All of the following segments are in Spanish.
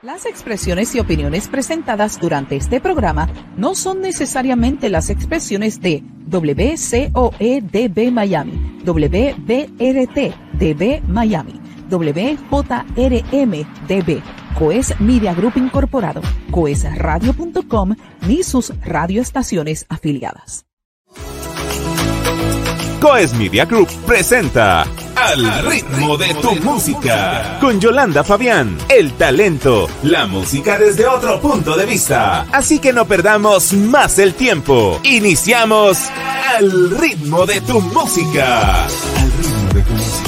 Las expresiones y opiniones presentadas durante este programa no son necesariamente las expresiones de WCOEDB Miami, WBRT DB Miami, WJRM DB, Coes Media Group Incorporado, coesradio.com ni sus radioestaciones afiliadas. Coes Media Group presenta Al ritmo de tu música con Yolanda Fabián, el talento, la música desde otro punto de vista. Así que no perdamos más el tiempo. Iniciamos Al ritmo de tu música. Al ritmo de tu música.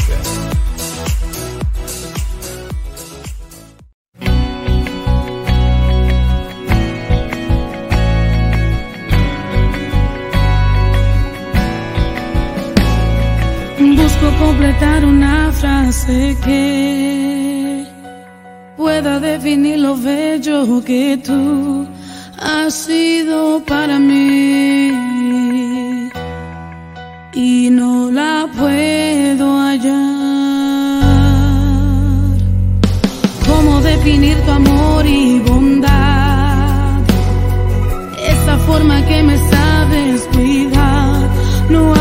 Frase que pueda definir lo bello que tú has sido para mí y no la puedo hallar. ¿Cómo definir tu amor y bondad? Esa forma que me sabes cuidar, no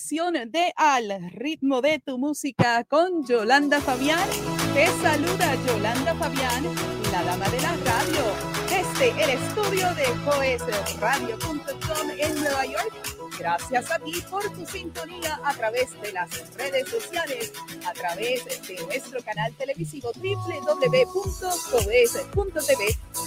emisión de Al ritmo de tu música con Yolanda Fabián. Te saluda Yolanda Fabián, la dama de la radio, desde el estudio de joesradio.com en Nueva York Gracias a ti por tu sintonía a través de las redes sociales, a través de nuestro canal televisivo www.coes.tv.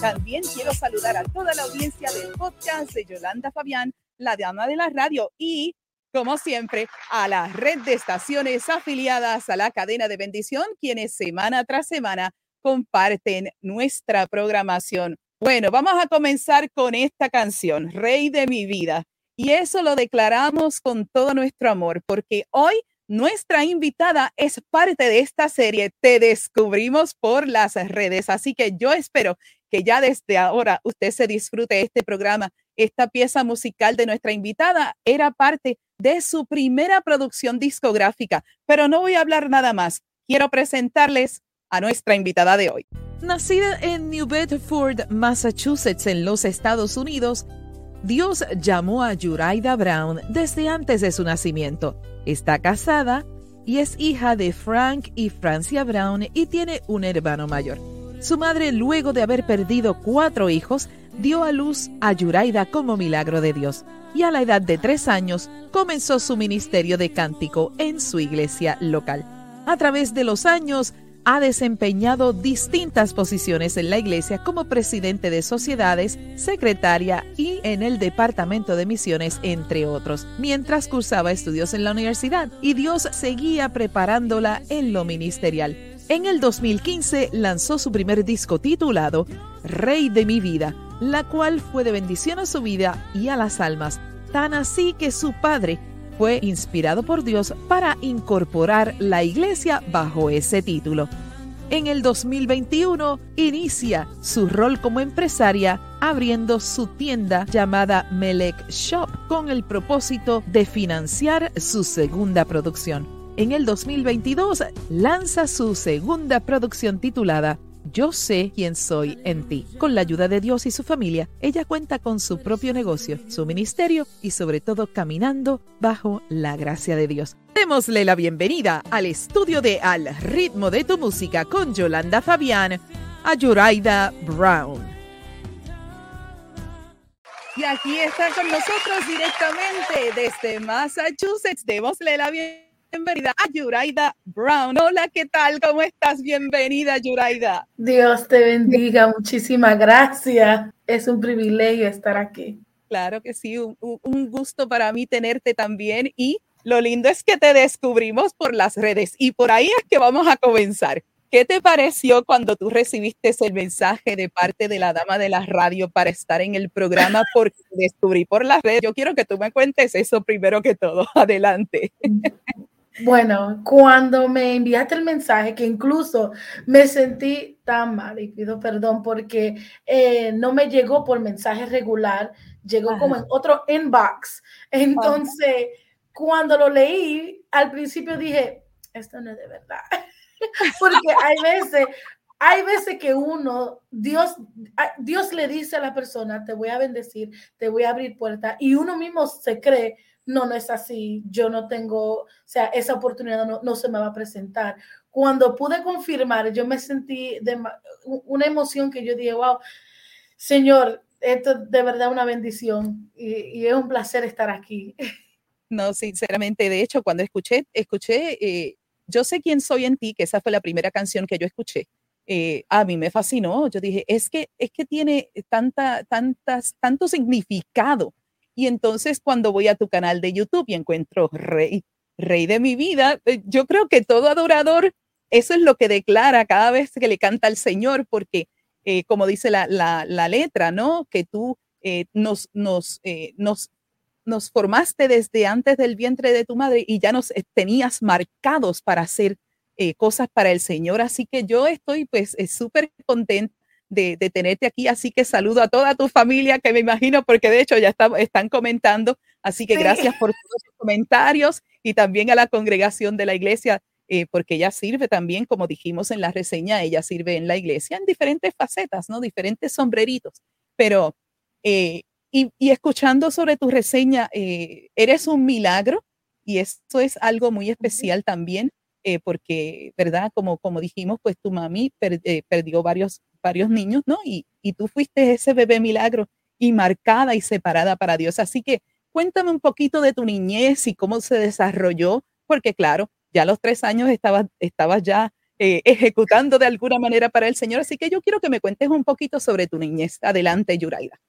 También quiero saludar a toda la audiencia del podcast de Yolanda Fabián, la dama de la radio y como siempre, a la red de estaciones afiliadas a la cadena de bendición, quienes semana tras semana comparten nuestra programación. Bueno, vamos a comenzar con esta canción, Rey de mi vida. Y eso lo declaramos con todo nuestro amor, porque hoy nuestra invitada es parte de esta serie. Te descubrimos por las redes. Así que yo espero que ya desde ahora usted se disfrute este programa. Esta pieza musical de nuestra invitada era parte de su primera producción discográfica, pero no voy a hablar nada más. Quiero presentarles a nuestra invitada de hoy. Nacida en New Bedford, Massachusetts, en los Estados Unidos, Dios llamó a Yuraida Brown desde antes de su nacimiento. Está casada y es hija de Frank y Francia Brown y tiene un hermano mayor. Su madre, luego de haber perdido cuatro hijos, dio a luz a Yuraida como milagro de Dios y a la edad de tres años comenzó su ministerio de cántico en su iglesia local. A través de los años, ha desempeñado distintas posiciones en la iglesia como presidente de sociedades, secretaria y en el departamento de misiones, entre otros, mientras cursaba estudios en la universidad y Dios seguía preparándola en lo ministerial. En el 2015 lanzó su primer disco titulado Rey de mi vida, la cual fue de bendición a su vida y a las almas, tan así que su padre fue inspirado por Dios para incorporar la iglesia bajo ese título. En el 2021 inicia su rol como empresaria abriendo su tienda llamada Melek Shop con el propósito de financiar su segunda producción. En el 2022 lanza su segunda producción titulada yo sé quién soy en ti. Con la ayuda de Dios y su familia, ella cuenta con su propio negocio, su ministerio y sobre todo caminando bajo la gracia de Dios. Démosle la bienvenida al estudio de Al ritmo de tu música con Yolanda Fabián a Yuraida Brown. Y aquí está con nosotros directamente desde Massachusetts. Démosle la bienvenida bienvenida a Yuraida Brown. Hola, ¿qué tal? ¿Cómo estás? Bienvenida, Yuraida. Dios te bendiga, muchísimas gracias. Es un privilegio estar aquí. Claro que sí, un, un gusto para mí tenerte también y lo lindo es que te descubrimos por las redes y por ahí es que vamos a comenzar. ¿Qué te pareció cuando tú recibiste el mensaje de parte de la dama de la radio para estar en el programa? Porque descubrí por las redes. Yo quiero que tú me cuentes eso primero que todo. Adelante. Bueno, cuando me enviaste el mensaje, que incluso me sentí tan mal y pido perdón porque eh, no me llegó por mensaje regular, llegó como en otro inbox. Entonces, cuando lo leí, al principio dije, esto no es de verdad. porque hay veces, hay veces que uno, Dios, Dios le dice a la persona, te voy a bendecir, te voy a abrir puertas, y uno mismo se cree no, no es así, yo no tengo, o sea, esa oportunidad no, se me va a presentar. Cuando pude confirmar, yo me sentí de una emoción que yo dije, wow, Señor, esto es de verdad una bendición y, es un placer estar aquí. No, sinceramente, de hecho, cuando escuché, escuché, eh, yo sé quién soy en ti, que esa fue la primera canción que yo escuché. Eh, a mí me fascinó. Yo dije, es que, es que tiene tanta, tantas, tanto significado y entonces cuando voy a tu canal de YouTube y encuentro Rey, Rey de mi vida, eh, yo creo que todo adorador, eso es lo que declara cada vez que le canta al Señor, porque eh, como dice la, la, letra, ¿no? Que tú eh, nos, nos, nos, nos formaste desde antes del vientre de tu madre y ya nos tenías marcados para hacer cosas para el Señor. Así que yo estoy pues súper contenta de, tenerte aquí. Así que saludo a toda tu familia, que me imagino, porque de hecho ya están comentando. Así que gracias por todos los comentarios y también a la congregación de la iglesia, eh, porque ella sirve también, como dijimos en la reseña, ella sirve en la iglesia en diferentes facetas, ¿no? Diferentes sombreritos. Pero Eh, y, escuchando sobre tu reseña, eh, eres un milagro y eso es algo muy especial también, eh, porque, ¿verdad? Como, como dijimos, pues tu mami perdió varios, varios niños, ¿no? Y, y tú fuiste ese bebé milagro y marcada y separada para Dios. Así que cuéntame un poquito de tu niñez y cómo se desarrolló, porque claro, ya a los tres años estabas, estabas ya eh, ejecutando de alguna manera para el Señor. Así que yo quiero que me cuentes un poquito sobre tu niñez. Adelante, Yuraida.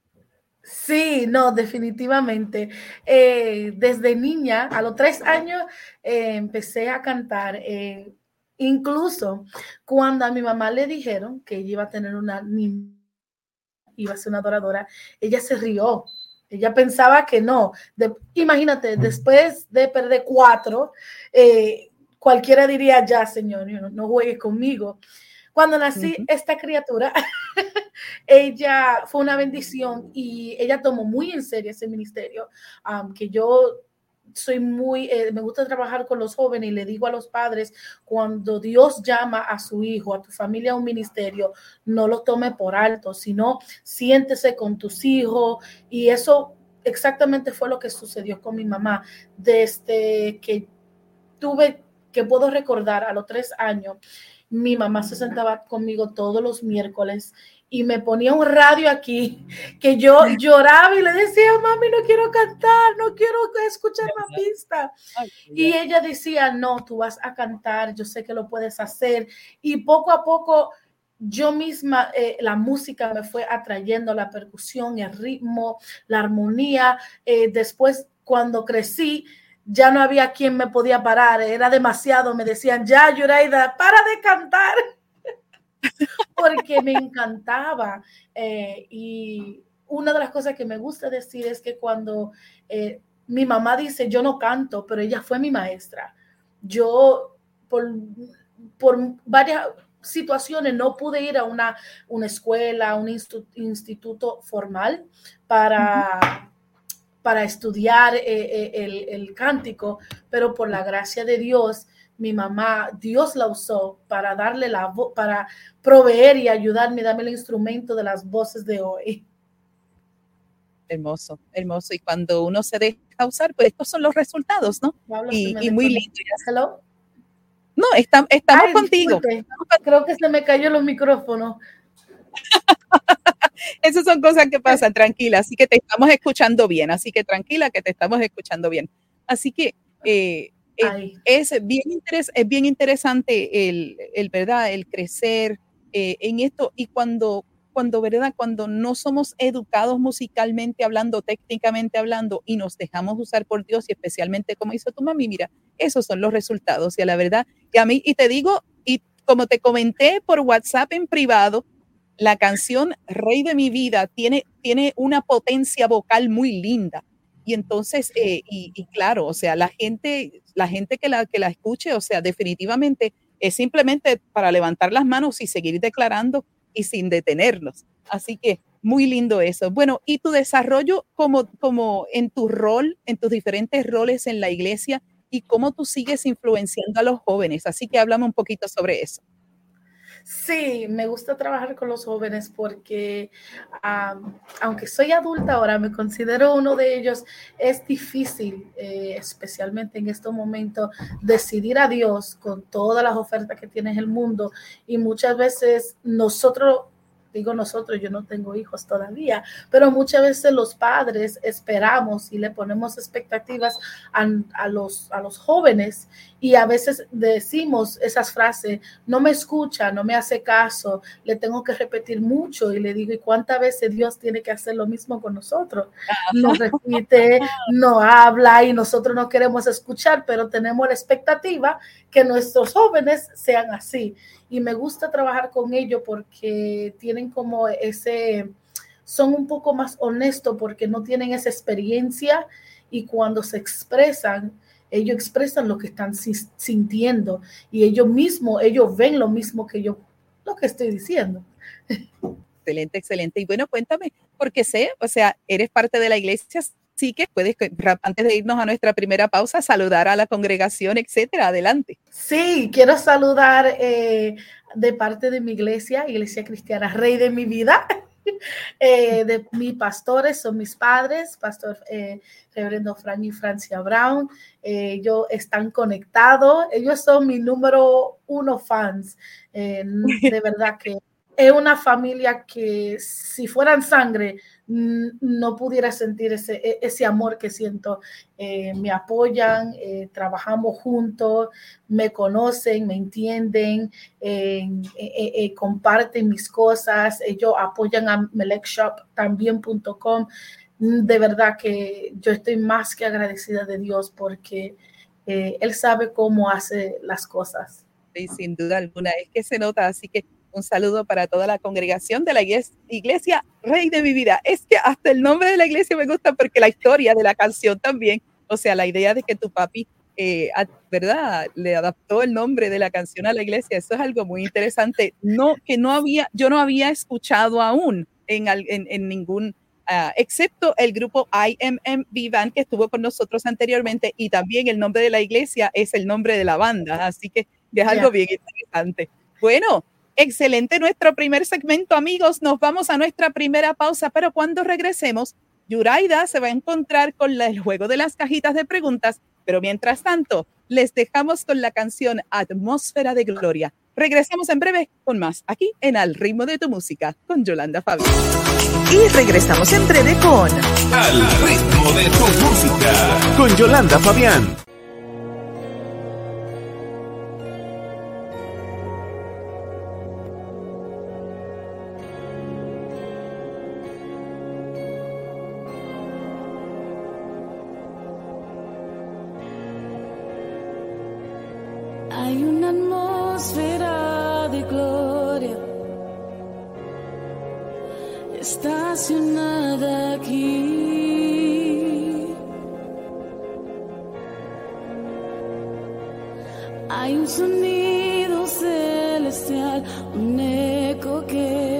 Sí, no, definitivamente. Eh, desde niña, a los tres años, eh, empecé a cantar. incluso cuando a mi mamá le dijeron que ella iba a tener una niña, iba a ser una adoradora, ella se rió. Ella pensaba que no. imagínate, después de perder cuatro, cualquiera diría, ya, Señor, no, juegues conmigo. Cuando nací, esta criatura, ella fue una bendición y ella tomó muy en serio ese ministerio, que yo soy muy, eh, me gusta trabajar con los jóvenes y le digo a los padres, cuando Dios llama a su hijo, a tu familia a un ministerio, no lo tome por alto, sino siéntese con tus hijos y eso exactamente fue lo que sucedió con mi mamá. Desde que tuve que puedo recordar a los tres años, mi mamá se sentaba conmigo todos los miércoles y me ponía un radio aquí que yo lloraba y le decía, mami, no quiero cantar, no quiero escuchar la pista. Y ella decía, no, tú vas a cantar, yo sé que lo puedes hacer. Y poco a poco yo misma, eh, la música me fue atrayendo, la percusión, el ritmo, la armonía. Eh, después, cuando crecí, ya no había quien me podía parar, era demasiado, me decían, ya, Yuraida, para de cantar, porque me encantaba. Eh, y una de las cosas que me gusta decir es que cuando eh, mi mamá dice, yo no canto, pero ella fue mi maestra, yo por, por varias situaciones no pude ir a una, una escuela, a un instituto formal para para estudiar eh, eh, el, cántico, pero por la gracia de Dios, mi mamá, Dios la usó para darle la voz, para proveer y ayudarme, darme el instrumento de las voces de hoy. Hermoso, hermoso. Y cuando uno se deja usar, pues estos son los resultados, ¿no? Y, muy lindo. No, estamos contigo. Creo que se me cayó los micrófonos. Esas son cosas que pasan, tranquila. Así que te estamos escuchando bien. Así que tranquila que te estamos escuchando bien. Así que eh, eh, es, bien es bien interesante el, el, ¿verdad? el crecer eh, en esto. Y cuando, cuando, ¿verdad? cuando no somos educados musicalmente hablando, técnicamente hablando, y nos dejamos usar por Dios, y especialmente como hizo tu mami, mira, esos son los resultados. Y a la verdad, y a mí, y te digo, y como te comenté por WhatsApp en privado, la canción Rey de mi vida tiene, tiene una potencia vocal muy linda. Y entonces, eh, y, claro, o sea, la gente, la gente que la, que la escuche, o sea, definitivamente es simplemente para levantar las manos y seguir declarando y sin detenernos. Así que muy lindo eso. Bueno, y tu desarrollo como, como en tu rol, en tus diferentes roles en la iglesia y cómo tú sigues influenciando a los jóvenes. Así que háblame un poquito sobre eso. Sí, me gusta trabajar con los jóvenes porque aunque soy adulta ahora, me considero uno de ellos, es difícil, eh, especialmente en estos momentos, decidir a Dios con todas las ofertas que tiene el mundo y muchas veces nosotros digo nosotros, yo no tengo hijos todavía, pero muchas veces los padres esperamos y le ponemos expectativas a, los, a los jóvenes y a veces decimos esas frases, no me escucha, no me hace caso, le tengo que repetir mucho y le digo, ¿y cuántas veces Dios tiene que hacer lo mismo con nosotros? Nos repite, no habla y nosotros no queremos escuchar, pero tenemos la expectativa que nuestros jóvenes sean así y me gusta trabajar con ellos porque tienen como ese, son un poco más honestos porque no tienen esa experiencia y cuando se expresan, ellos expresan lo que están sintiendo y ellos mismos, ellos ven lo mismo que yo, lo que estoy diciendo. Excelente, excelente. Y bueno, cuéntame, porque sé, o sea, eres parte de la iglesia, sí que puedes, antes de irnos a nuestra primera pausa, saludar a la congregación, etcétera. Adelante. Sí, quiero saludar eh, de parte de mi iglesia, Iglesia Cristiana Rey de mi vida. Eh, de mis pastores son mis padres, Pastor eh, Reverendo Fran y Francia Brown. ellos están conectados. Ellos son mi número uno fans. de verdad que es una familia que si fueran sangre no pudiera sentir ese, e, ese amor que siento. Eh, me apoyan, eh, trabajamos juntos, me conocen, me entienden, eh, comparten mis cosas, ellos apoyan a melekshop.también.com. De verdad que yo estoy más que agradecida de Dios porque Él sabe cómo hace las cosas. Sí, sin duda alguna, es que se nota, así que un saludo para toda la congregación de la iglesia Rey de mi vida. Es que hasta el nombre de la iglesia me gusta porque la historia de la canción también, o sea, la idea de que tu papi, eh, ¿verdad? Le adaptó el nombre de la canción a la iglesia, eso es algo muy interesante. No, que no había, yo no había escuchado aún en, en, ningún, uh, excepto el grupo IMM Vivan que estuvo con nosotros anteriormente y también el nombre de la iglesia es el nombre de la banda, así que es algo bien interesante. Bueno, Excelente nuestro primer segmento, amigos. Nos vamos a nuestra primera pausa, pero cuando regresemos, Yuraida se va a encontrar con el juego de las cajitas de preguntas, pero mientras tanto, les dejamos con la canción Atmósfera de Gloria. Regresamos en breve con más aquí en Al ritmo de tu música con Yolanda Fabián. Y regresamos en breve con Al ritmo de tu música con Yolanda Fabián. Aquí.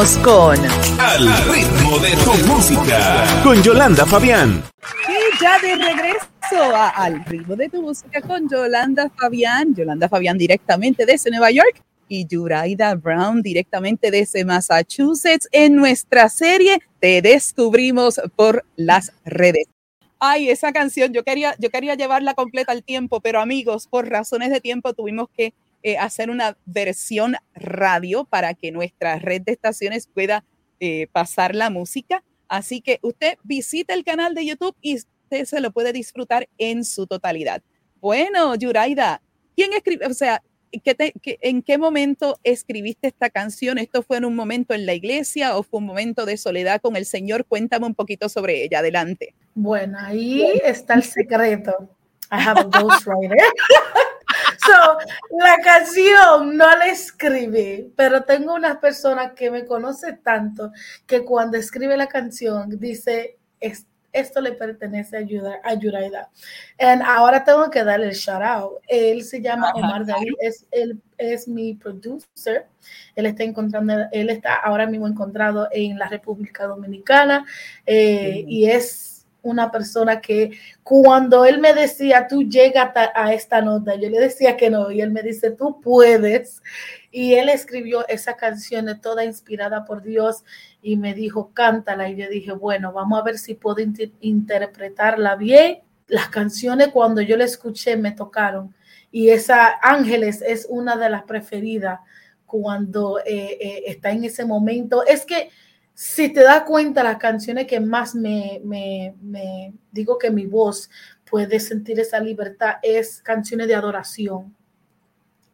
Con Al ritmo de tu música con Yolanda Fabián. Y ya de regreso a Al ritmo de tu música con Yolanda Fabián. Yolanda Fabián directamente desde Nueva York y Yuraida Brown directamente desde Massachusetts en nuestra serie Te descubrimos por las redes. Ay, esa canción, yo quería, yo quería llevarla completa al tiempo, pero amigos, por razones de tiempo tuvimos que eh, hacer una versión radio para que nuestra red de estaciones pueda eh, pasar la música. Así que usted visita el canal de YouTube y usted se lo puede disfrutar en su totalidad. Bueno, Yuraida, ¿quién escribe? O sea, ¿en qué momento escribiste esta canción? ¿Esto fue en un momento en la iglesia o fue un momento de soledad con el Señor? Cuéntame un poquito sobre ella. Adelante. Bueno, ahí está el secreto. I have a ghostwriter. So, la canción no la escribí, pero tengo una persona que me conoce tanto que cuando escribe la canción dice, esto le pertenece a, a Yuraida. Ahora tengo que darle el shout out. Él se llama Omar David, es, él es mi producer. Él está encontrando, él está ahora mismo encontrado en la República Dominicana eh, y es una persona que cuando él me decía, tú llega a esta nota, yo le decía que no, y él me dice, tú puedes. Y él escribió esa canción toda inspirada por Dios y me dijo, cántala. Y yo dije, bueno, vamos a ver si puedo interpretarla bien. Las canciones cuando yo la escuché me tocaron. Y esa Ángeles es una de las preferidas cuando eh, eh, está en ese momento. Es que si te das cuenta, las canciones que más me, me, digo que mi voz puede sentir esa libertad es canciones de adoración.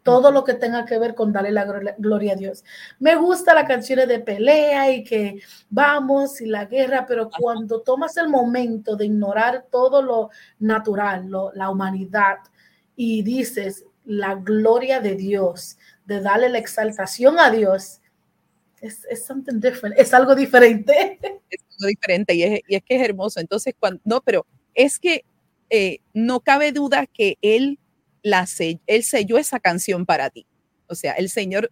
Todo lo que tenga que ver con darle la gloria a Dios. Me gusta las canciones de pelea y que vamos y la guerra, pero cuando tomas el momento de ignorar todo lo natural, la humanidad, y dices la gloria de Dios, de darle la exaltación a Dios, es, es something different, es algo diferente. Es algo diferente y es, y es que es hermoso. Entonces, cuando, no, pero es que eh, no cabe duda que él, la él selló esa canción para ti. O sea, el Señor,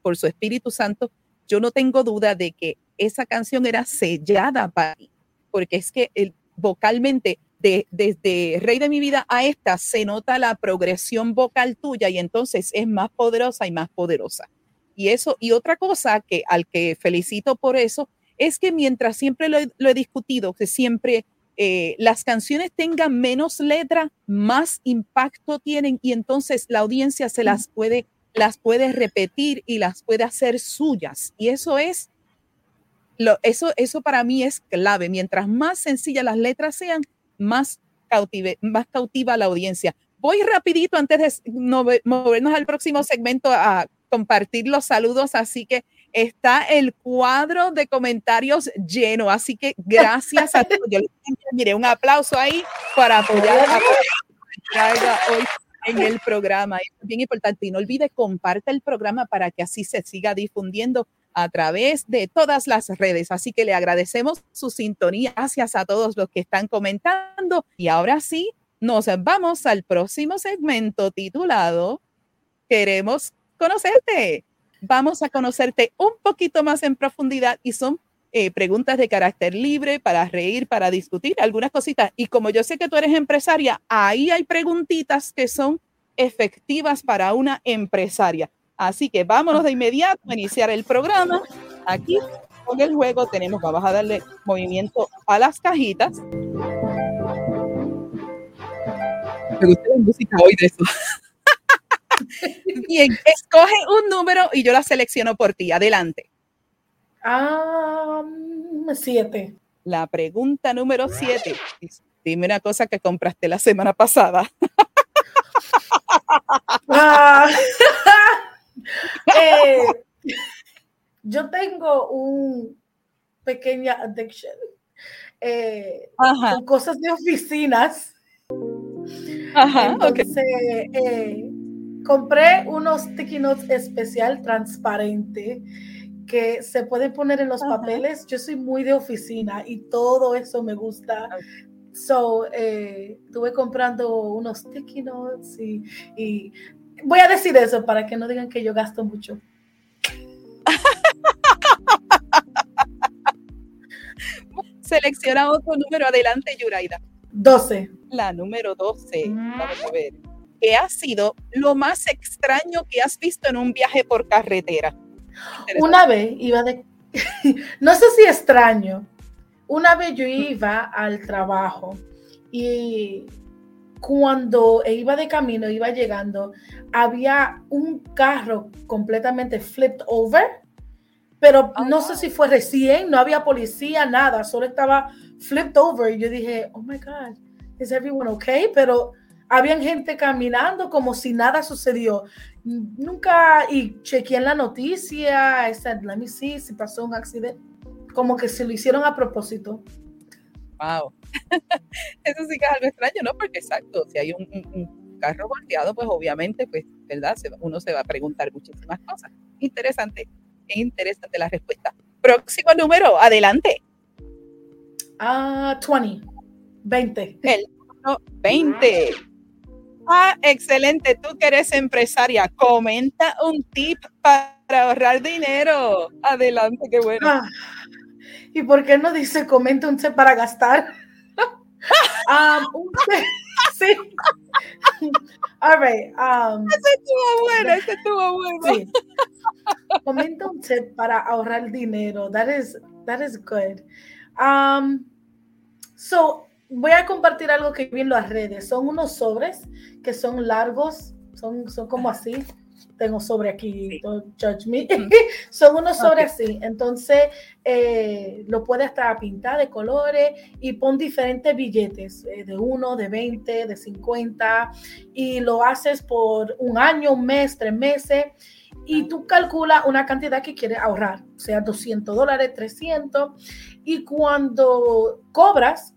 por su Espíritu Santo, yo no tengo duda de que esa canción era sellada para ti, porque es que el, vocalmente, de, desde Rey de mi vida a esta, se nota la progresión vocal tuya y entonces es más poderosa y más poderosa. Y eso, y otra cosa que al que felicito por eso, es que mientras siempre lo he, discutido, que siempre eh, las canciones tengan menos letra, más impacto tienen y entonces la audiencia se las puede, las puede repetir y las puede hacer suyas. Y eso es, lo, eso, eso para mí es clave. Mientras más sencillas las letras sean, más, cautive, más cautiva la audiencia. Voy rapidito antes de movernos al próximo segmento a compartir los saludos, así que está el cuadro de comentarios lleno, así que gracias a todos. Yo les mire un aplauso ahí para apoyar a hoy en el programa. Es bien importante y no olvide comparte el programa para que así se siga difundiendo a través de todas las redes. Así que le agradecemos su sintonía. Gracias a todos los que están comentando. Y ahora sí, nos vamos al próximo segmento titulado Queremos conocerte. Vamos a conocerte un poquito más en profundidad y son eh, preguntas de carácter libre para reír, para discutir algunas cositas. Y como yo sé que tú eres empresaria, ahí hay preguntitas que son efectivas para una empresaria. Así que vámonos de inmediato a iniciar el programa. Aquí con el juego tenemos, vamos a darle movimiento a las cajitas. Me gusta la música hoy de eso. Bien, escoge un número y yo la selecciono por ti. Adelante. Ah, siete. La pregunta número siete. Dime una cosa que compraste la semana pasada. Ah. Eh, yo tengo un pequeña addiction eh, con cosas de oficinas. Ajá, Entonces, eh, compré unos sticky notes especial transparente que se pueden poner en los papeles. Yo soy muy de oficina y todo eso me gusta. So, eh, estuve comprando unos sticky notes y, y, voy a decir eso para que no digan que yo gasto mucho. Selecciona otro número. Adelante, Yuraida. 12. La número 12. Vamos a ver. ¿Qué ha sido lo más extraño que has visto en un viaje por carretera? Una vez iba de, no sé si extraño, una vez yo iba al trabajo y cuando iba de camino, iba llegando, había un carro completamente flipped over, pero Oh, no sé si fue recién, no había policía, nada, solo estaba flipped over y yo dije, oh my God, is everyone okay? Pero habían gente caminando como si nada sucedió. Nunca, y chequeé en la noticia, said, let me see si pasó un accidente, como que se lo hicieron a propósito. Wow. Eso sí que es algo extraño, ¿no? Porque exacto, si hay un, carro volteado, pues obviamente, pues, ¿verdad? Uno se va a preguntar muchísimas cosas. Interesante, interesante la respuesta. Próximo número, adelante. Ah, 20, 20. El número 20. Ah, excelente. Tú que eres empresaria, comenta un tip para ahorrar dinero. Adelante, qué bueno. Ah, ¿Y por qué no dice comenta un C para gastar? Um, un sí. All right. um, Ese estuvo bueno, ese estuvo bueno. sí. Comenta un C para ahorrar dinero. That is, that is good. Um, so, voy a compartir algo que vi en las redes. Son unos sobres que son largos, son, son como así. Tengo sobre aquí, don't judge me. Son unos sobres Ok. así. Entonces, eh, lo puedes hasta pintar de colores y pon diferentes billetes, eh, de 1, de 20, de 50, y lo haces por un año, un mes, tres meses, y tú calculas una cantidad que quieres ahorrar, sea 200 dólares, 300, y cuando cobras,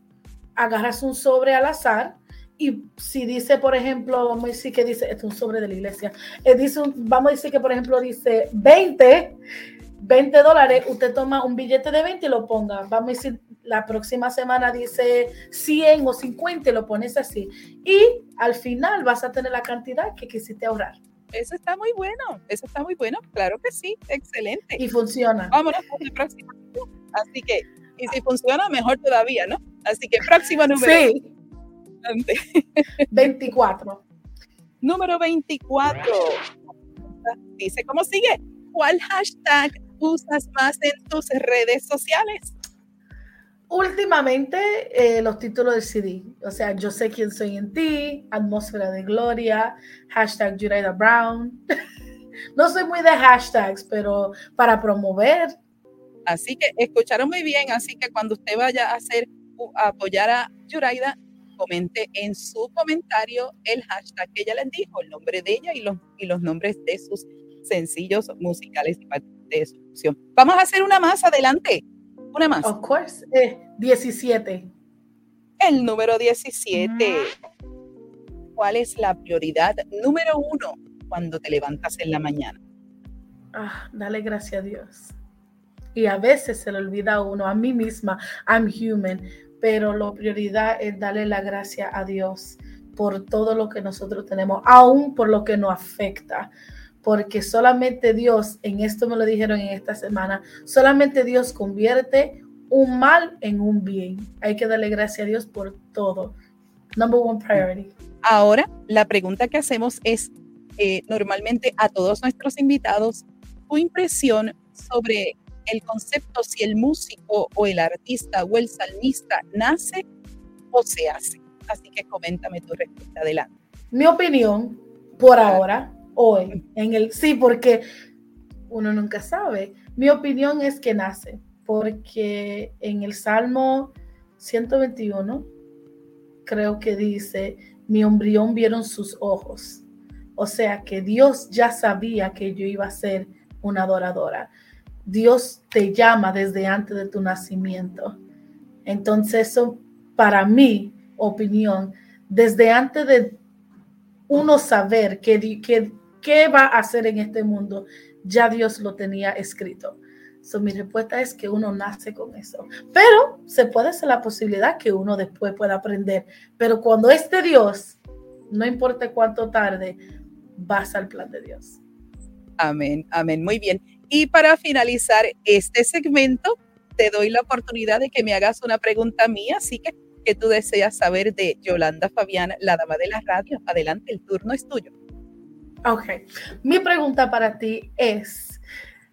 agarras un sobre al azar. Y si dice, por ejemplo, vamos a decir que dice, es un sobre de la iglesia, eh, dice un- vamos a decir que, por ejemplo, dice 20, 20 dólares, usted toma un billete de 20 y lo ponga. Vamos a decir, la próxima semana dice 100 o 50 y lo pones así. Y al final vas a tener la cantidad que quisiste ahorrar. Eso está muy bueno, eso está muy bueno. Claro que sí, excelente. Y funciona. Vámonos con el próximo. Así que, y si funciona, mejor todavía, ¿no? Así que próximo número. Sí, adelante. 24. Número 24. Dice, ¿cómo sigue? ¿Cuál hashtag usas más en tus redes sociales? Últimamente, eh, los títulos del CD. O sea, yo sé quién soy en ti, atmósfera de gloria, hashtag Juraida Brown. no soy muy de hashtags, pero para promover, Así que escucharon muy bien, así que cuando usted vaya a hacer a apoyar a Yuraida, comente en su comentario el hashtag que ella les dijo, el nombre de ella y los, y los nombres de sus sencillos musicales y parte de su canción. Vamos a hacer una más adelante, una más. of course, eh, 17. El número 17. ¿Cuál es la prioridad número uno cuando te levantas en la mañana? Ah, dale gracias a Dios. Y a veces se le olvida a uno, a mí misma, I'm human, pero la prioridad es darle la gracia a Dios por todo lo que nosotros tenemos, aún por lo que nos afecta. Porque solamente Dios, en esto me lo dijeron en esta semana, solamente Dios convierte un mal en un bien. Hay que darle gracias a Dios por todo. Number one priority. Ahora, la pregunta que hacemos es, eh, normalmente a todos nuestros invitados, tu impresión sobre el concepto si el músico o el artista o el salmista nace o se hace. Así que coméntame tu respuesta adelante. Mi opinión, por ahora, hoy, en el sí, porque uno nunca sabe. Mi opinión es que nace, porque en el Salmo 121, creo que dice, mi embrión vieron sus ojos. O sea que Dios ya sabía que yo iba a ser una adoradora. Dios te llama desde antes de tu nacimiento. Entonces, eso para mi opinión, desde antes de uno saber qué, va a hacer en este mundo, ya Dios lo tenía escrito. So, mi respuesta es que uno nace con eso. Pero se puede hacer la posibilidad que uno después pueda aprender. Pero cuando es de Dios, no importa cuánto tarde, vas al plan de Dios. Amén, amén. Muy bien. Y para finalizar este segmento, te doy la oportunidad de que me hagas una pregunta mía, así que que tú deseas saber de Yolanda Fabián, la dama de la radio. Adelante, el turno es tuyo. Ok, mi pregunta para ti es,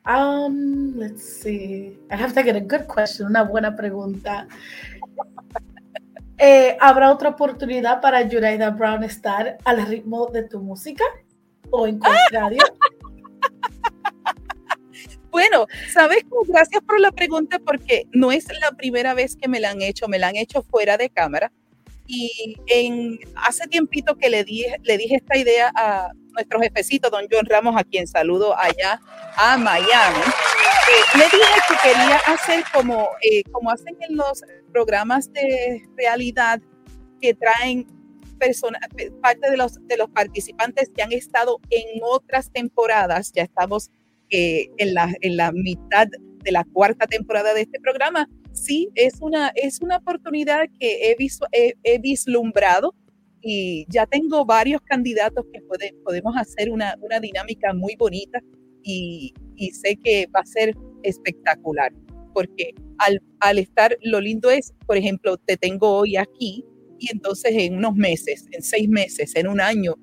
um, let's see, I have to get a good question, una buena pregunta. Eh, ¿Habrá otra oportunidad para Yuraida Brown estar al ritmo de tu música o en contrario? Bueno, sabes, gracias por la pregunta porque no es la primera vez que me la han hecho, me la han hecho fuera de cámara. Y en, hace tiempito que le dije, le dije esta idea a nuestro jefecito, don John Ramos, a quien saludo allá a Miami. Eh, le dije que quería hacer como, eh, como hacen en los programas de realidad que traen personas, parte de los, de los participantes que han estado en otras temporadas, ya estamos en, la, en la mitad de la cuarta temporada de este programa, sí, es una, es una oportunidad que he, visto, he, vislumbrado y ya tengo varios candidatos que puede, podemos hacer una, una dinámica muy bonita y, y, sé que va a ser espectacular, porque al, al estar, lo lindo es, por ejemplo, te tengo hoy aquí y entonces en unos meses, en seis meses, en un año,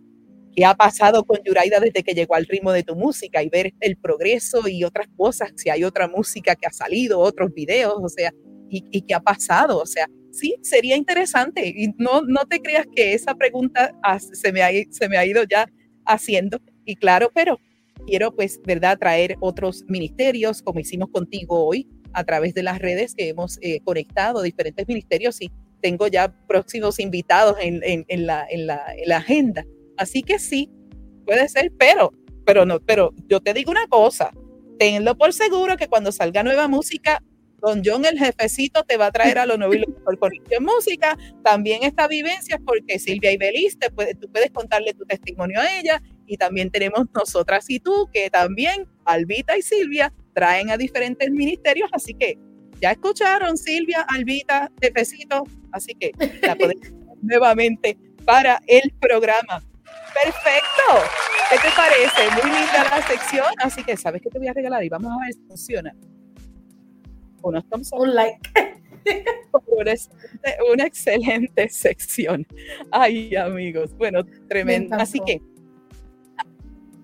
qué ha pasado con Yuraida desde que llegó al ritmo de tu música y ver el progreso y otras cosas, si hay otra música que ha salido, otros videos, o sea, y, qué ha pasado, o sea, sí, sería interesante. Y no, no te creas que esa pregunta se, me ha, ido ya haciendo, y claro, pero quiero pues, ¿verdad?, traer otros ministerios, como hicimos contigo hoy, a través de las redes que hemos eh, conectado diferentes ministerios y tengo ya próximos invitados en la agenda Así que sí, puede ser, pero, pero no, pero yo te digo una cosa, tenlo por seguro que cuando salga nueva música, Don John, el jefecito, te va a traer a lo nuevo y lo mejor música. También esta vivencia, porque Silvia y Belis, tú puedes contarle tu testimonio a ella. Y también tenemos nosotras y tú, que también Albita y Silvia traen a diferentes ministerios. Así que ya escucharon, Silvia, Albita, jefecito. Así que la podemos nuevamente para el programa. Perfecto. ¿Qué te parece? Muy linda la sección, así que sabes que te voy a regalar y vamos a ver si funciona. Unos thumbs Un like. Una excelente, sección. Ay, amigos. Bueno, tremendo. Así que,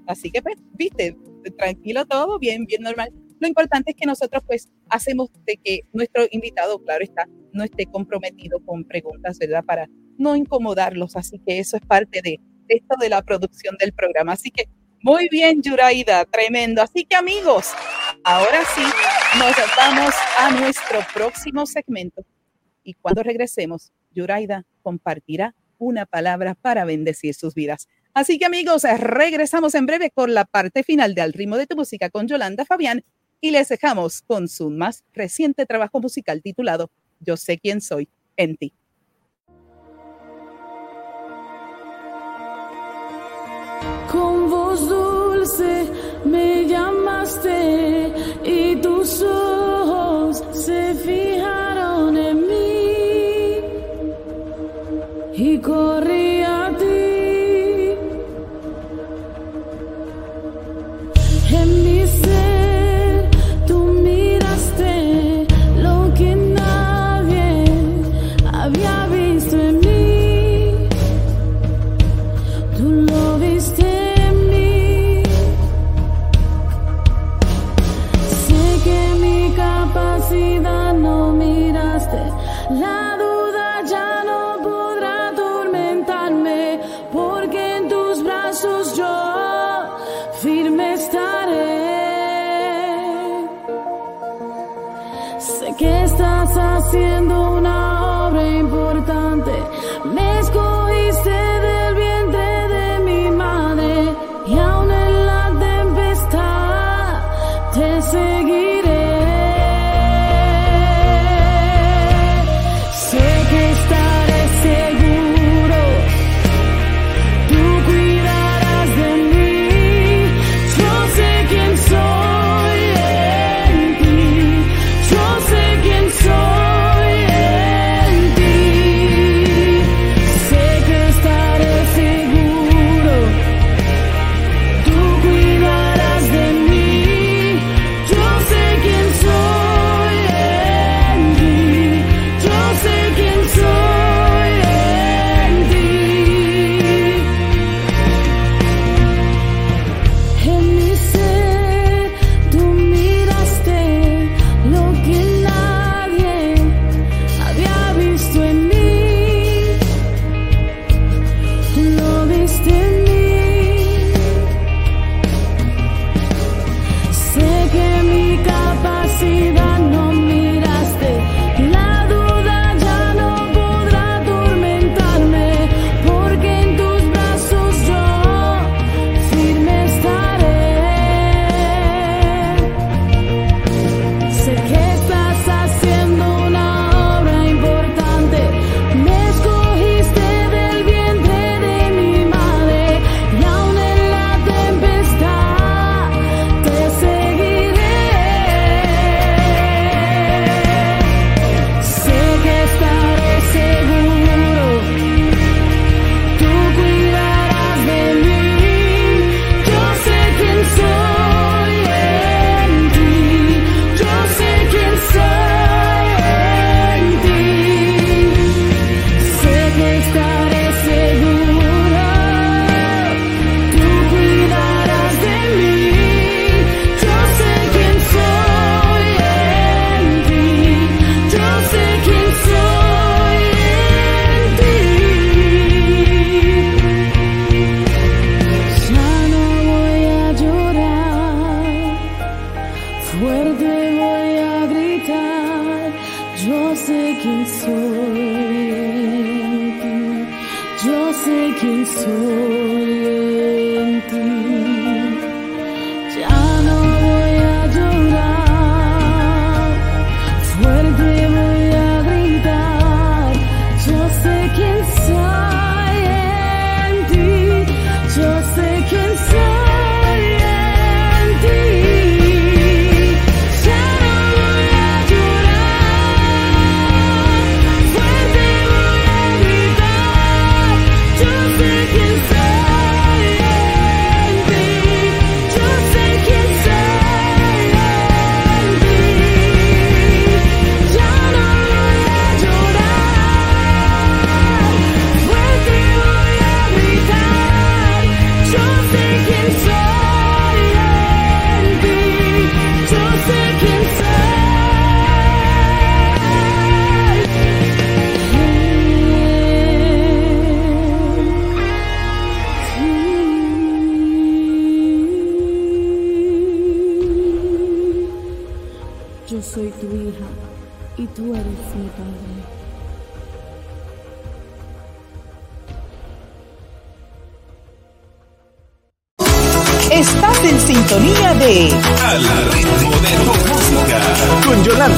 así que, pues, viste, tranquilo todo, bien, bien normal. Lo importante es que nosotros, pues, hacemos de que nuestro invitado, claro está, no esté comprometido con preguntas, ¿verdad? Para no incomodarlos. Así que eso es parte de esto de la producción del programa. Así que muy bien, Yuraida, tremendo. Así que amigos, ahora sí, nos vamos a nuestro próximo segmento. Y cuando regresemos, Yuraida compartirá una palabra para bendecir sus vidas. Así que amigos, regresamos en breve con la parte final de Al ritmo de tu música con Yolanda Fabián y les dejamos con su más reciente trabajo musical titulado Yo sé quién soy en ti. Me llamaste y tus ojos se fijaron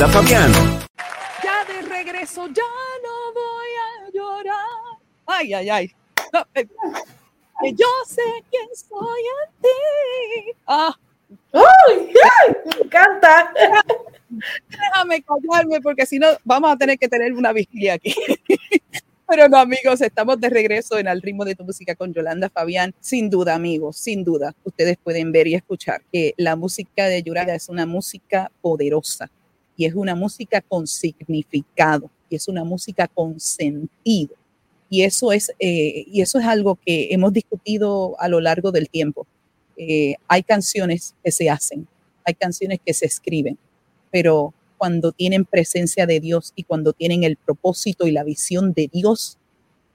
Yolanda Fabián. Ya de regreso, ya no voy a llorar. Ay, ay, ay. No, eh, que yo sé quién soy en ti. Ah, ¡Uy! ¡Ay! Me encanta. déjame callarme porque si no vamos a tener que tener una vigilia aquí. Pero no, amigos, estamos de regreso en Al ritmo de tu música con Yolanda Fabián. Sin duda, amigos, sin duda, ustedes pueden ver y escuchar que la música de Yuraya es una música poderosa y es una música con significado y es una música con sentido. Y eso es, eh, y eso es algo que hemos discutido a lo largo del tiempo. Eh, hay canciones que se hacen, hay canciones que se escriben, pero cuando tienen presencia de Dios y cuando tienen el propósito y la visión de Dios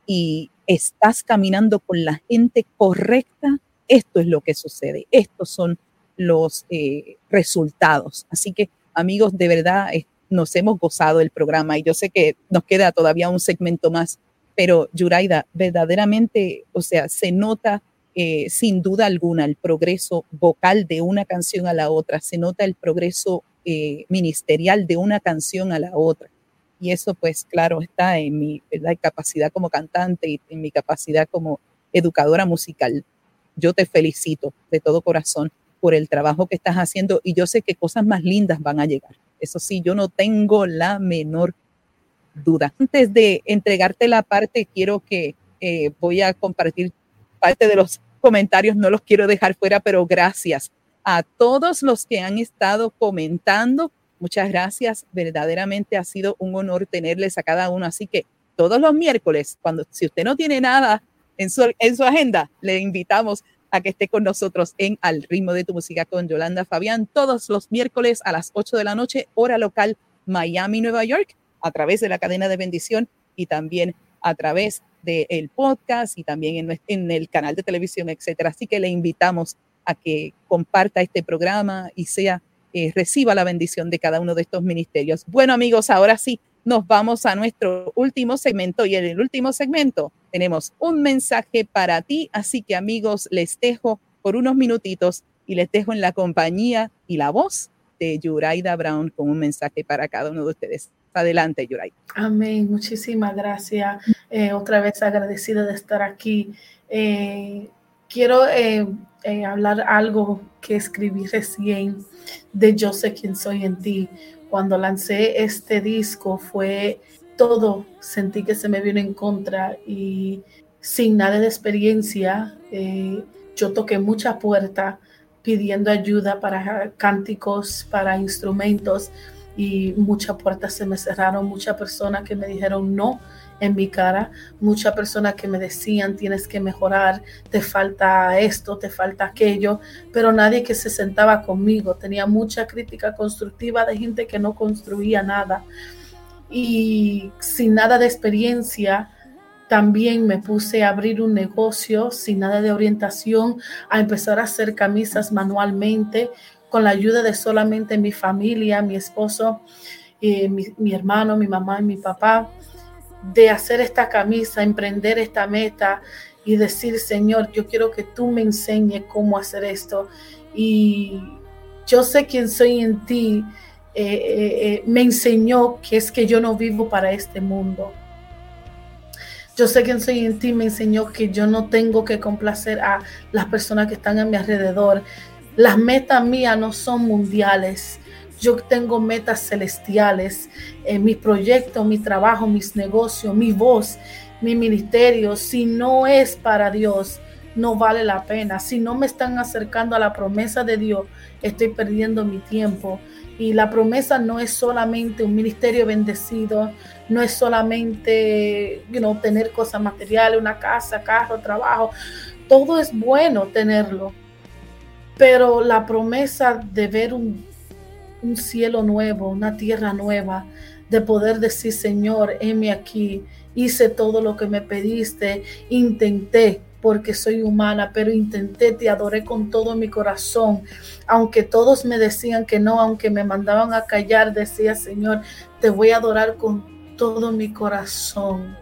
y estás caminando con la gente correcta, esto es lo que sucede. Estos son los eh, resultados. Así que, amigos, de verdad nos hemos gozado el programa y yo sé que nos queda todavía un segmento más, pero Yuraida, verdaderamente, o sea, se nota eh, sin duda alguna el progreso vocal de una canción a la otra, se nota el progreso eh, ministerial de una canción a la otra. Y eso, pues, claro, está en mi capacidad como cantante y en mi capacidad como educadora musical. Yo te felicito de todo corazón por el trabajo que estás haciendo y yo sé que cosas más lindas van a llegar. Eso sí, yo no tengo la menor duda. Antes de entregarte la parte, quiero que eh, voy a compartir parte de los comentarios, no los quiero dejar fuera, pero gracias a todos los que han estado comentando. Muchas gracias, verdaderamente ha sido un honor tenerles a cada uno. Así que todos los miércoles, cuando si usted no tiene nada en su, en su agenda, le invitamos a que esté con nosotros en Al ritmo de tu música con Yolanda Fabián todos los miércoles a las 8 de la noche, hora local Miami, Nueva York, a través de la cadena de bendición y también a través del podcast y también en, en el canal de televisión, etcétera. Así que le invitamos a que comparta este programa y sea eh, reciba la bendición de cada uno de estos ministerios. Bueno, amigos, ahora sí nos vamos a nuestro último segmento y en el último segmento tenemos un mensaje para ti, así que amigos, les dejo por unos minutitos y les dejo en la compañía y la voz de Yuraida Brown con un mensaje para cada uno de ustedes. Adelante, Yuraida. Amén. Muchísimas gracias. Eh, otra vez agradecida de estar aquí. Eh, quiero eh, eh, hablar algo que escribí recién de Yo sé quién soy en ti. Cuando lancé este disco fue todo, sentí que se me vino en contra y sin nada de experiencia, eh, yo toqué mucha puerta pidiendo ayuda para cánticos, para instrumentos y muchas puertas se me cerraron, muchas personas que me dijeron no en mi cara, muchas personas que me decían tienes que mejorar, te falta esto, te falta aquello, pero nadie que se sentaba conmigo, tenía mucha crítica constructiva de gente que no construía nada. Y sin nada de experiencia. También me puse a abrir un negocio sin nada de orientación, a empezar a hacer camisas manualmente con la ayuda de solamente mi familia, mi esposo y mi, mi hermano, mi mamá y mi papá de hacer esta camisa, emprender esta meta y decir, Señor, yo quiero que tú me enseñes cómo hacer esto. Y yo sé quién soy en ti. Eh, eh, eh, me enseñó que es que yo no vivo para este mundo. Yo sé quién soy en ti, me enseñó que yo no tengo que complacer a las personas que están a mi alrededor. Las metas mías no son mundiales. Yo tengo metas celestiales. en mi proyecto, mi trabajo, mis negocios, mi voz, mi ministerio. Si no es para Dios, no vale la pena. Si no me están acercando a la promesa de Dios, estoy perdiendo mi tiempo. Y la promesa no es solamente un ministerio bendecido, no es solamente you tener cosas materiales, una casa, carro, trabajo. Todo es bueno tenerlo, pero la promesa de ver un, un cielo nuevo, una tierra nueva, de poder decir, Señor, heme aquí, hice todo lo que me pediste, intenté, porque soy humana, pero intenté, te adoré con todo mi corazón. Aunque todos me decían que no, aunque me mandaban a callar, decía, Señor, te voy a adorar con todo mi corazón.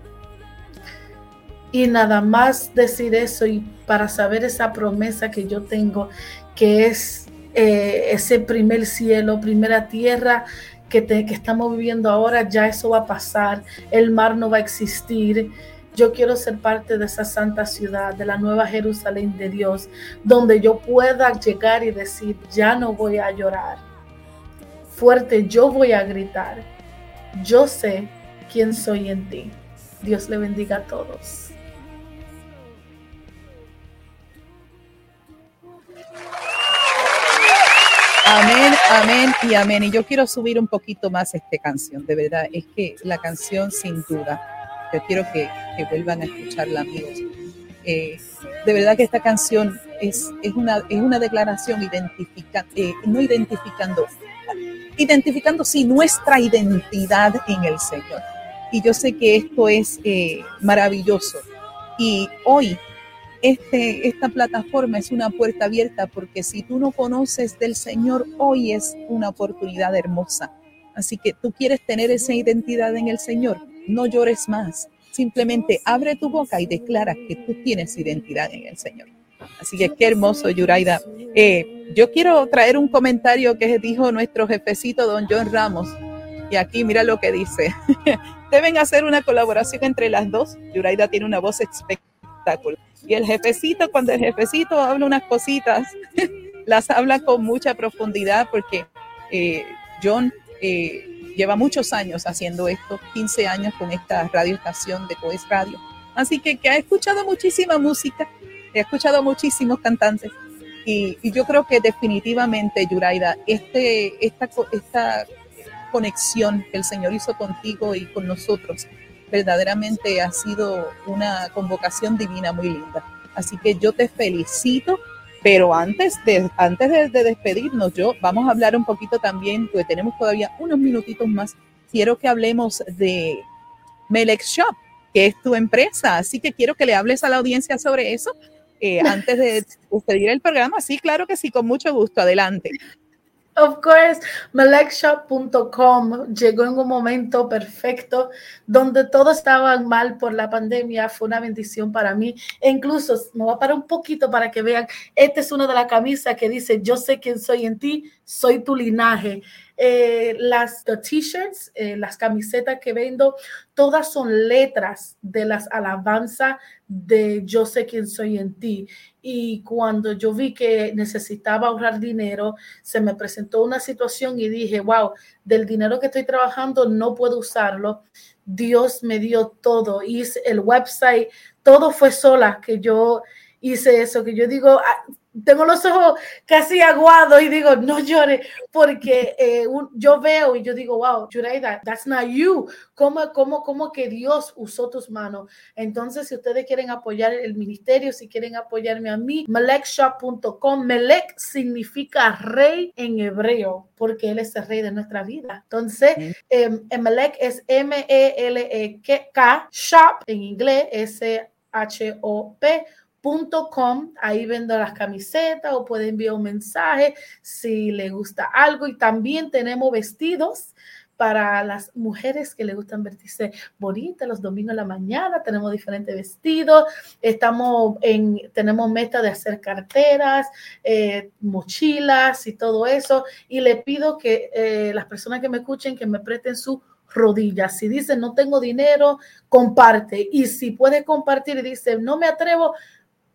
Y nada más decir eso y para saber esa promesa que yo tengo, que es eh, ese primer cielo, primera tierra que, te, que estamos viviendo ahora, ya eso va a pasar, el mar no va a existir yo quiero ser parte de esa santa ciudad, de la nueva Jerusalén de Dios, donde yo pueda llegar y decir, ya no voy a llorar. Fuerte, yo voy a gritar. Yo sé quién soy en ti. Dios le bendiga a todos. Amén, amén y amén. Y yo quiero subir un poquito más esta canción, de verdad. Es que la canción sin duda yo quiero que, vuelvan a escucharla, amigos. Eh, de verdad que esta canción es, es, una, es una declaración identifica, eh, no identificando, identificando sí nuestra identidad en el Señor. Y yo sé que esto es eh, maravilloso. Y hoy este, esta plataforma es una puerta abierta porque si tú no conoces del Señor, hoy es una oportunidad hermosa. Así que tú quieres tener esa identidad en el Señor no llores más. Simplemente abre tu boca y declara que tú tienes identidad en el Señor. Así que qué hermoso, Yuraida. Eh, yo quiero traer un comentario que dijo nuestro jefecito, don John Ramos. Y aquí mira lo que dice. Deben hacer una colaboración entre las dos. Yuraida tiene una voz espectacular. Y el jefecito, cuando el jefecito habla unas cositas, las habla con mucha profundidad porque eh, John eh, lleva muchos años haciendo esto, 15 años con esta radioestación de Coes Radio. Así que, que ha escuchado muchísima música, ha escuchado muchísimos cantantes. Y, yo creo que definitivamente, Yuraida, este, esta, esta conexión que el Señor hizo contigo y con nosotros, verdaderamente ha sido una convocación divina muy linda. Así que yo te felicito pero antes de, antes de, despedirnos, yo vamos a hablar un poquito también, porque tenemos todavía unos minutitos más. Quiero que hablemos de Melex Shop, que es tu empresa. Así que quiero que le hables a la audiencia sobre eso eh, antes de despedir el programa. Sí, claro que sí, con mucho gusto. Adelante. Of course, melekshop.com llegó en un momento perfecto donde todo estaba mal por la pandemia. Fue una bendición para mí. E incluso me voy a parar un poquito para que vean. Esta es una de las camisas que dice: Yo sé quién soy en ti, soy tu linaje. Eh, las t-shirts, eh, las camisetas que vendo, todas son letras de las alabanzas de Yo sé quién soy en ti. Y cuando yo vi que necesitaba ahorrar dinero, se me presentó una situación y dije, wow, del dinero que estoy trabajando no puedo usarlo. Dios me dio todo, hice el website, todo fue sola que yo hice eso, que yo digo, ah, tengo los ojos casi aguados y digo, no llore, porque eh, yo veo y yo digo, wow, Jureida, that's not you. ¿Cómo, cómo, ¿Cómo que Dios usó tus manos? Entonces, si ustedes quieren apoyar el ministerio, si quieren apoyarme a mí, melekshop.com. Melek significa rey en hebreo, porque Él es el rey de nuestra vida. Entonces, eh, Melek es M-E-L-E-K, shop en inglés, S-H-O-P Com, ahí vendo las camisetas o puede enviar un mensaje si le gusta algo y también tenemos vestidos para las mujeres que les gustan vestirse bonitas los domingos en la mañana. Tenemos diferentes vestidos. Estamos en, tenemos meta de hacer carteras, eh, mochilas y todo eso. Y le pido que eh, las personas que me escuchen, que me presten su rodillas. Si dicen no tengo dinero, comparte. Y si puede compartir dice no me atrevo,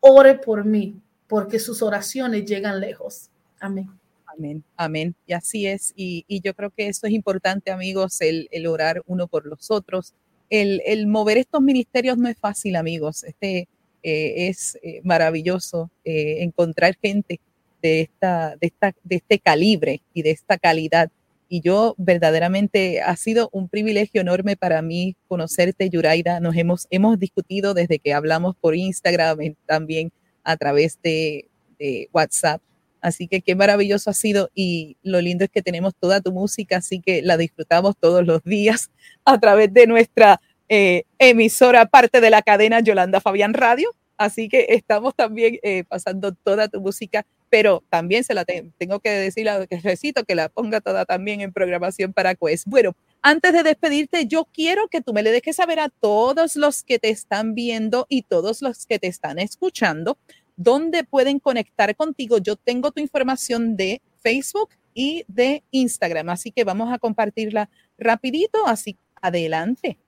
ore por mí, porque sus oraciones llegan lejos. Amén. Amén, amén. Y así es. Y, yo creo que eso es importante, amigos, el, orar uno por los otros. El, mover estos ministerios no es fácil, amigos. Este eh, es eh, maravilloso eh, encontrar gente de, esta, de, esta, de este calibre y de esta calidad. Y yo verdaderamente ha sido un privilegio enorme para mí conocerte, Yuraida. Nos hemos, hemos discutido desde que hablamos por Instagram, también a través de, de WhatsApp Así que qué maravilloso ha sido y lo lindo es que tenemos toda tu música, así que la disfrutamos todos los días a través de nuestra eh, emisora, parte de la cadena Yolanda Fabián Radio. Así que estamos también eh, pasando toda tu música, pero también se la tengo que decir, que necesito que la ponga toda también en programación para Quest. Bueno, antes de despedirte, yo quiero que tú me le dejes saber a todos los que te están viendo y todos los que te están escuchando dónde pueden conectar contigo. Yo tengo tu información de Facebook y de Instagram, así que vamos a compartirla rapidito, así adelante.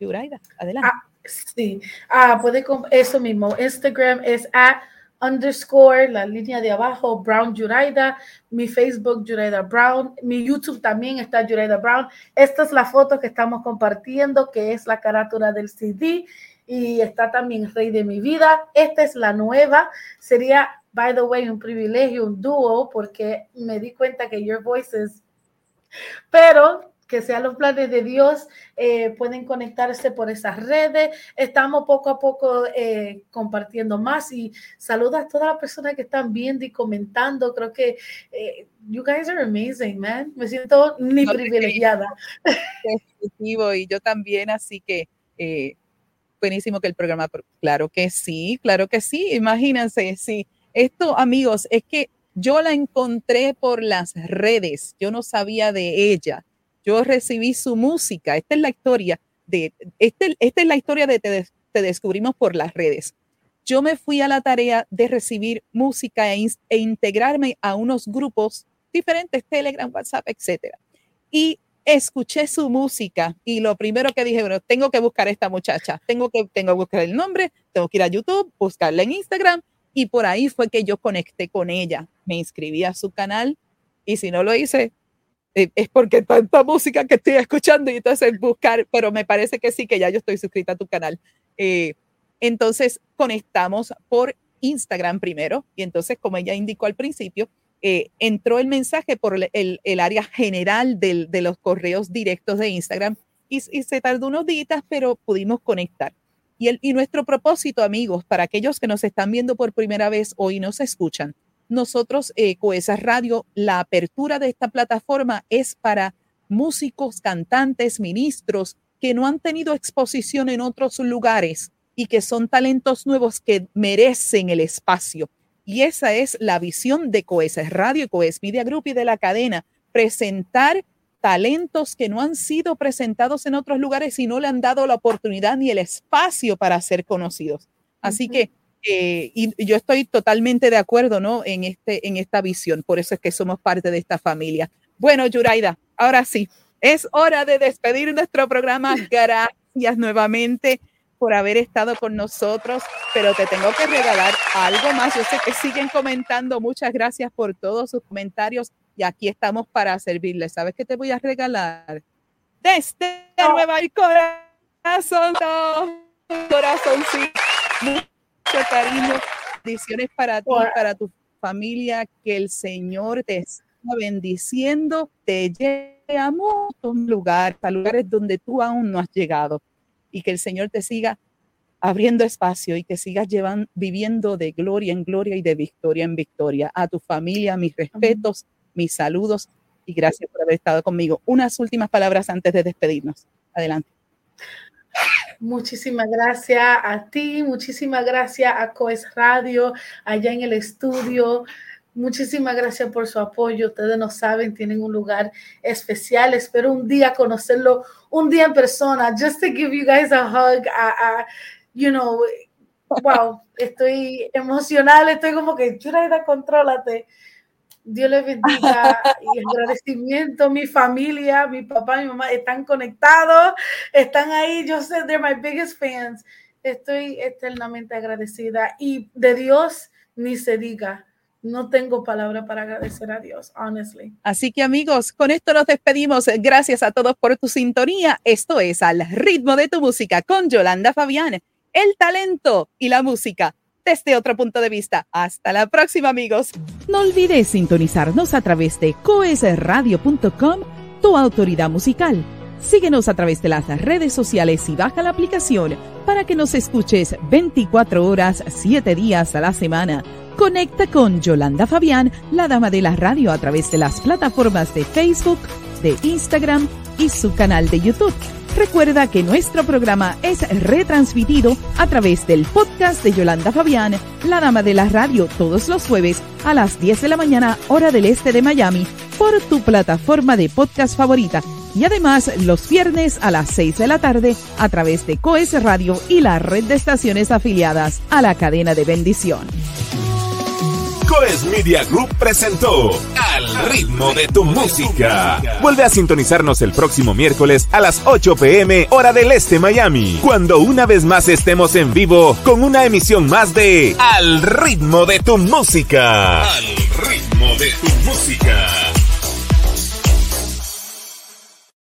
Yuraida, adelante. Ah, sí, ah, puede eso mismo. Instagram es at underscore, la línea de abajo, Brown Yuraida, mi Facebook Yuraida Brown, mi YouTube también está Yuraida Brown. Esta es la foto que estamos compartiendo, que es la carátula del CD y está también Rey de mi vida. Esta es la nueva. Sería, by the way, un privilegio, un dúo, porque me di cuenta que Your Voices, pero que sean los planes de Dios, eh, pueden conectarse por esas redes. Estamos poco a poco eh, compartiendo más y saluda a todas las personas que están viendo y comentando. Creo que eh, you guys are amazing, man. Me siento ni privilegiada. y yo también, así que buenísimo que el programa, claro que sí, claro que sí, imagínense, sí. Esto, amigos, es que yo la encontré por las redes, yo no sabía de ella, yo recibí su música, esta es la historia de, este, esta es la historia de te, te, descubrimos por las redes. Yo me fui a la tarea de recibir música e, e integrarme a unos grupos diferentes, Telegram, WhatsApp, etcétera. Y escuché su música y lo primero que dije, bueno, tengo que buscar a esta muchacha, tengo que, tengo que buscar el nombre, tengo que ir a YouTube, buscarla en Instagram y por ahí fue que yo conecté con ella. Me inscribí a su canal y si no lo hice, es porque tanta música que estoy escuchando y entonces buscar, pero me parece que sí, que ya yo estoy suscrita a tu canal. Eh, entonces conectamos por Instagram primero y entonces como ella indicó al principio, eh, entró el mensaje por el, área general de los correos directos de Instagram y, se tardó unos días, pero pudimos conectar. Y, y nuestro propósito, amigos, para aquellos que nos están viendo por primera vez hoy y nos escuchan, nosotros, eh, Coesa Radio, la apertura de esta plataforma es para músicos, cantantes, ministros que no han tenido exposición en otros lugares y que son talentos nuevos que merecen el espacio y esa es la visión de Coes Radio, Coes Media Group y de la cadena, presentar talentos que no han sido presentados en otros lugares y no le han dado la oportunidad ni el espacio para ser conocidos. Así que eh, y yo estoy totalmente de acuerdo ¿no? en, este, en esta visión, por eso es que somos parte de esta familia. Bueno, Yuraida, ahora sí, es hora de despedir nuestro programa. Gracias nuevamente por haber estado con nosotros, pero te tengo que regalar algo más. Yo sé que siguen comentando. Muchas gracias por todos sus comentarios y aquí estamos para servirles. ¿Sabes qué te voy a regalar? Desde Nueva York, corazón, corazón, sí. Mucho cariño, bendiciones para ti, para tu familia, que el Señor te está bendiciendo, te lleve a muchos lugares, a lugares donde tú aún no has llegado y que el Señor te siga abriendo espacio y que sigas llevan, viviendo de gloria en gloria y de victoria en victoria. A tu familia, mis respetos, mis saludos y gracias por haber estado conmigo. Unas últimas palabras antes de despedirnos. Adelante. Muchísimas gracias a ti, muchísimas gracias a Coes Radio, allá en el estudio. Muchísimas gracias por su apoyo. Ustedes no saben, tienen un lugar especial. Espero un día conocerlo, un día en persona. Just to give you guys a hug. you know, wow, estoy emocional. Estoy como que, Churaida, contrólate. Dios les bendiga y agradecimiento. Mi familia, mi papá, mi mamá están conectados, están ahí. Yo sé, they're my biggest fans. Estoy eternamente agradecida y de Dios ni se diga no tengo palabra para agradecer a Dios, honestly. Así que amigos, con esto nos despedimos. Gracias a todos por tu sintonía. Esto es Al ritmo de tu música con Yolanda Fabián. El talento y la música desde otro punto de vista. Hasta la próxima, amigos. No olvides sintonizarnos a través de coesradio.com, tu autoridad musical. Síguenos a través de las redes sociales y baja la aplicación para que nos escuches 24 horas, 7 días a la semana Conecta con Yolanda Fabián, la dama de la radio, a través de las plataformas de Facebook, de Instagram y su canal de YouTube. Recuerda que nuestro programa es retransmitido a través del podcast de Yolanda Fabián, la dama de la radio, todos los jueves a las 10 de la mañana, hora del este de Miami, por tu plataforma de podcast favorita. Y además los viernes a las 6 de la tarde a través de Coes Radio y la red de estaciones afiliadas a la cadena de bendición. Coes Media Group presentó Al ritmo de tu música. Vuelve a sintonizarnos el próximo miércoles a las 8 pm hora del este Miami, cuando una vez más estemos en vivo con una emisión más de Al ritmo de tu música. Al ritmo de tu música.